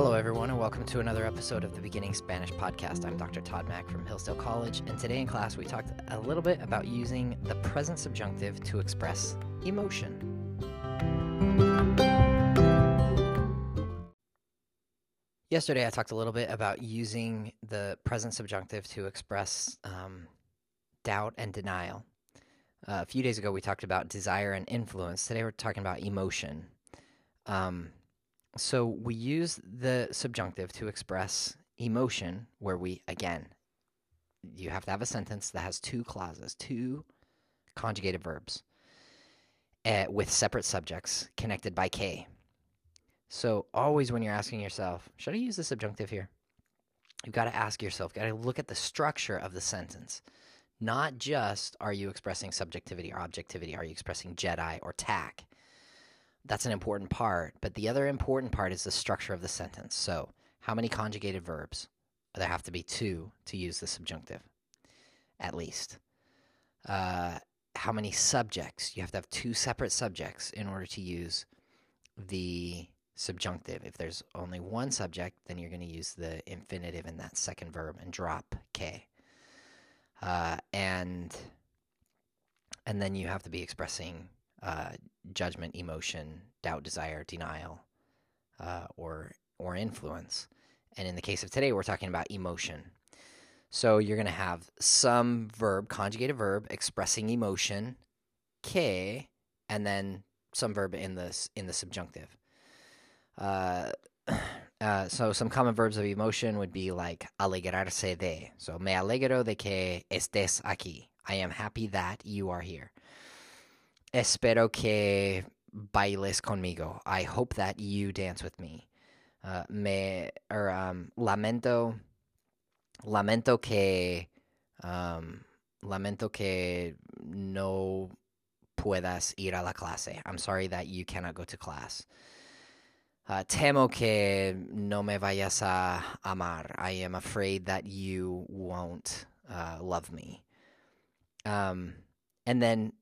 Hello, everyone, and welcome to another episode of the Beginning Spanish podcast. I'm Dr. Todd Mack from Hillsdale College, and today in class we talked a little bit about using the present subjunctive to express emotion. Yesterday, I talked a little bit about using the present subjunctive to express um, doubt and denial. Uh, a few days ago, we talked about desire and influence. Today, we're talking about emotion. Um, so we use the subjunctive to express emotion, where we, again, you have to have a sentence that has two clauses, two conjugated verbs uh, with separate subjects connected by que. So always when you're asking yourself, should I use the subjunctive here? You've got to ask yourself, got to look at the structure of the sentence. Not just are you expressing subjectivity or objectivity, are you expressing Jedi or tack? That's an important part. But the other important part is the structure of the sentence. So, how many conjugated verbs? There have to be two to use the subjunctive, at least. Uh, how many subjects? You have to have two separate subjects in order to use the subjunctive. If there's only one subject, then you're going to use the infinitive in that second verb and drop que. Uh, and and then you have to be expressing uh, judgment, emotion, doubt, desire, denial, uh, or or influence. And in the case of today, we're talking about emotion. So you're going to have some verb, conjugated verb, expressing emotion, que, and then some verb in the in the subjunctive. Uh, uh, so some common verbs of emotion would be like alegrarse de. So me alegro de que estés aquí. I am happy that you are here. Espero que bailes conmigo. I hope that you dance with me. Uh, me or um, lamento lamento que um, lamento que no puedas ir a la clase. I'm sorry that you cannot go to class. Uh, temo que no me vayas a amar. I am afraid that you won't uh, love me. Um, and then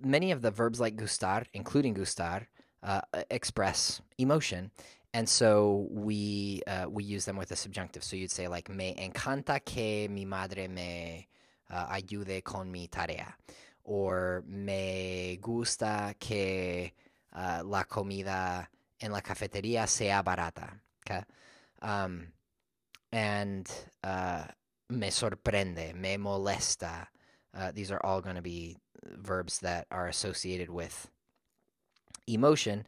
many of the verbs like gustar, including gustar, uh, express emotion. And so we uh, we use them with a subjunctive. So you'd say like me encanta que mi madre me uh, ayude con mi tarea, or me gusta que uh, la comida en la cafetería sea barata. Okay, um, and uh, me sorprende, me molesta. Uh, these are all going to be verbs that are associated with emotion.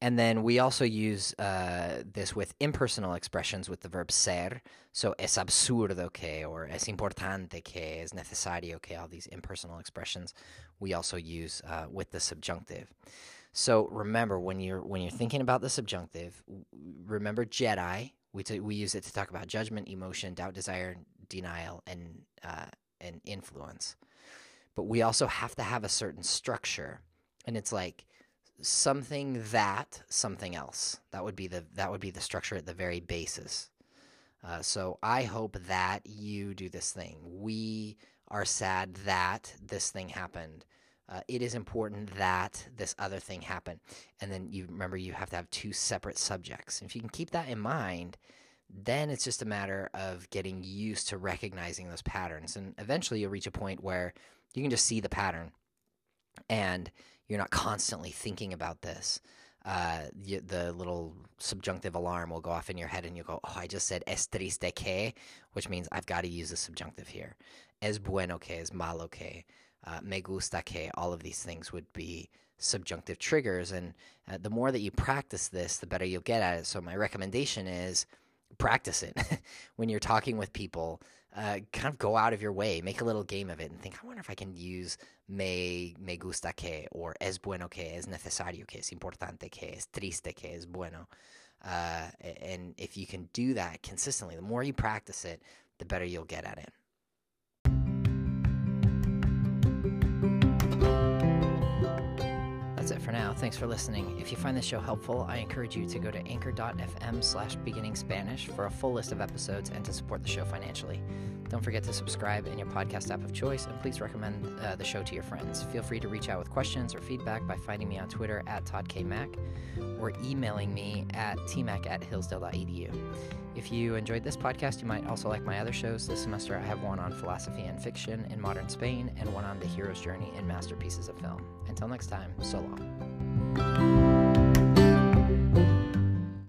And then we also use uh, this with impersonal expressions with the verb ser. So es absurdo que, or es importante que, es necesario que, all these impersonal expressions we also use uh, with the subjunctive. So remember when you're when you're thinking about the subjunctive, remember Jedi. We t- we use it to talk about judgment, emotion, doubt, desire, denial, and uh, and influence but we also have to have a certain structure and it's like something that something else. That would be the that would be the structure at the very basis. Uh, so i hope that you do this thing. We are sad that this thing happened. Uh, it is important that this other thing happened and then you remember you have to have two separate subjects. If you can keep that in mind then it's just a matter of getting used to recognizing those patterns. And eventually you'll reach a point where you can just see the pattern and you're not constantly thinking about this. Uh, you, the little subjunctive alarm will go off in your head and you go, oh, I just said es triste que, which means I've got to use the subjunctive here. Es bueno que, es malo que, uh, me gusta que, all of these things would be subjunctive triggers. And uh, the more that you practice this, the better you'll get at it. So my recommendation is practice it when you're talking with people uh, kind of go out of your way, make a little game of it, and think, I wonder if I can use me, me gusta que, or es bueno que, es necesario que, es importante que, es triste que, es bueno. Uh, and if you can do that consistently, the more you practice it, the better you'll get at it. That's it for now. Thanks for listening. If you find this show helpful, I encourage you to go to anchor.fm slash beginning Spanish for a full list of episodes and to support the show financially. Don't forget to subscribe in your podcast app of choice, and please recommend uh, the show to your friends. Feel free to reach out with questions or feedback by finding me on Twitter at ToddKMack or emailing me at tmack at hillsdale.edu. If you enjoyed this podcast, you might also like my other shows. This semester, I have one on philosophy and fiction in modern Spain and one on the hero's journey in masterpieces of film. Until next time, so long. Bye.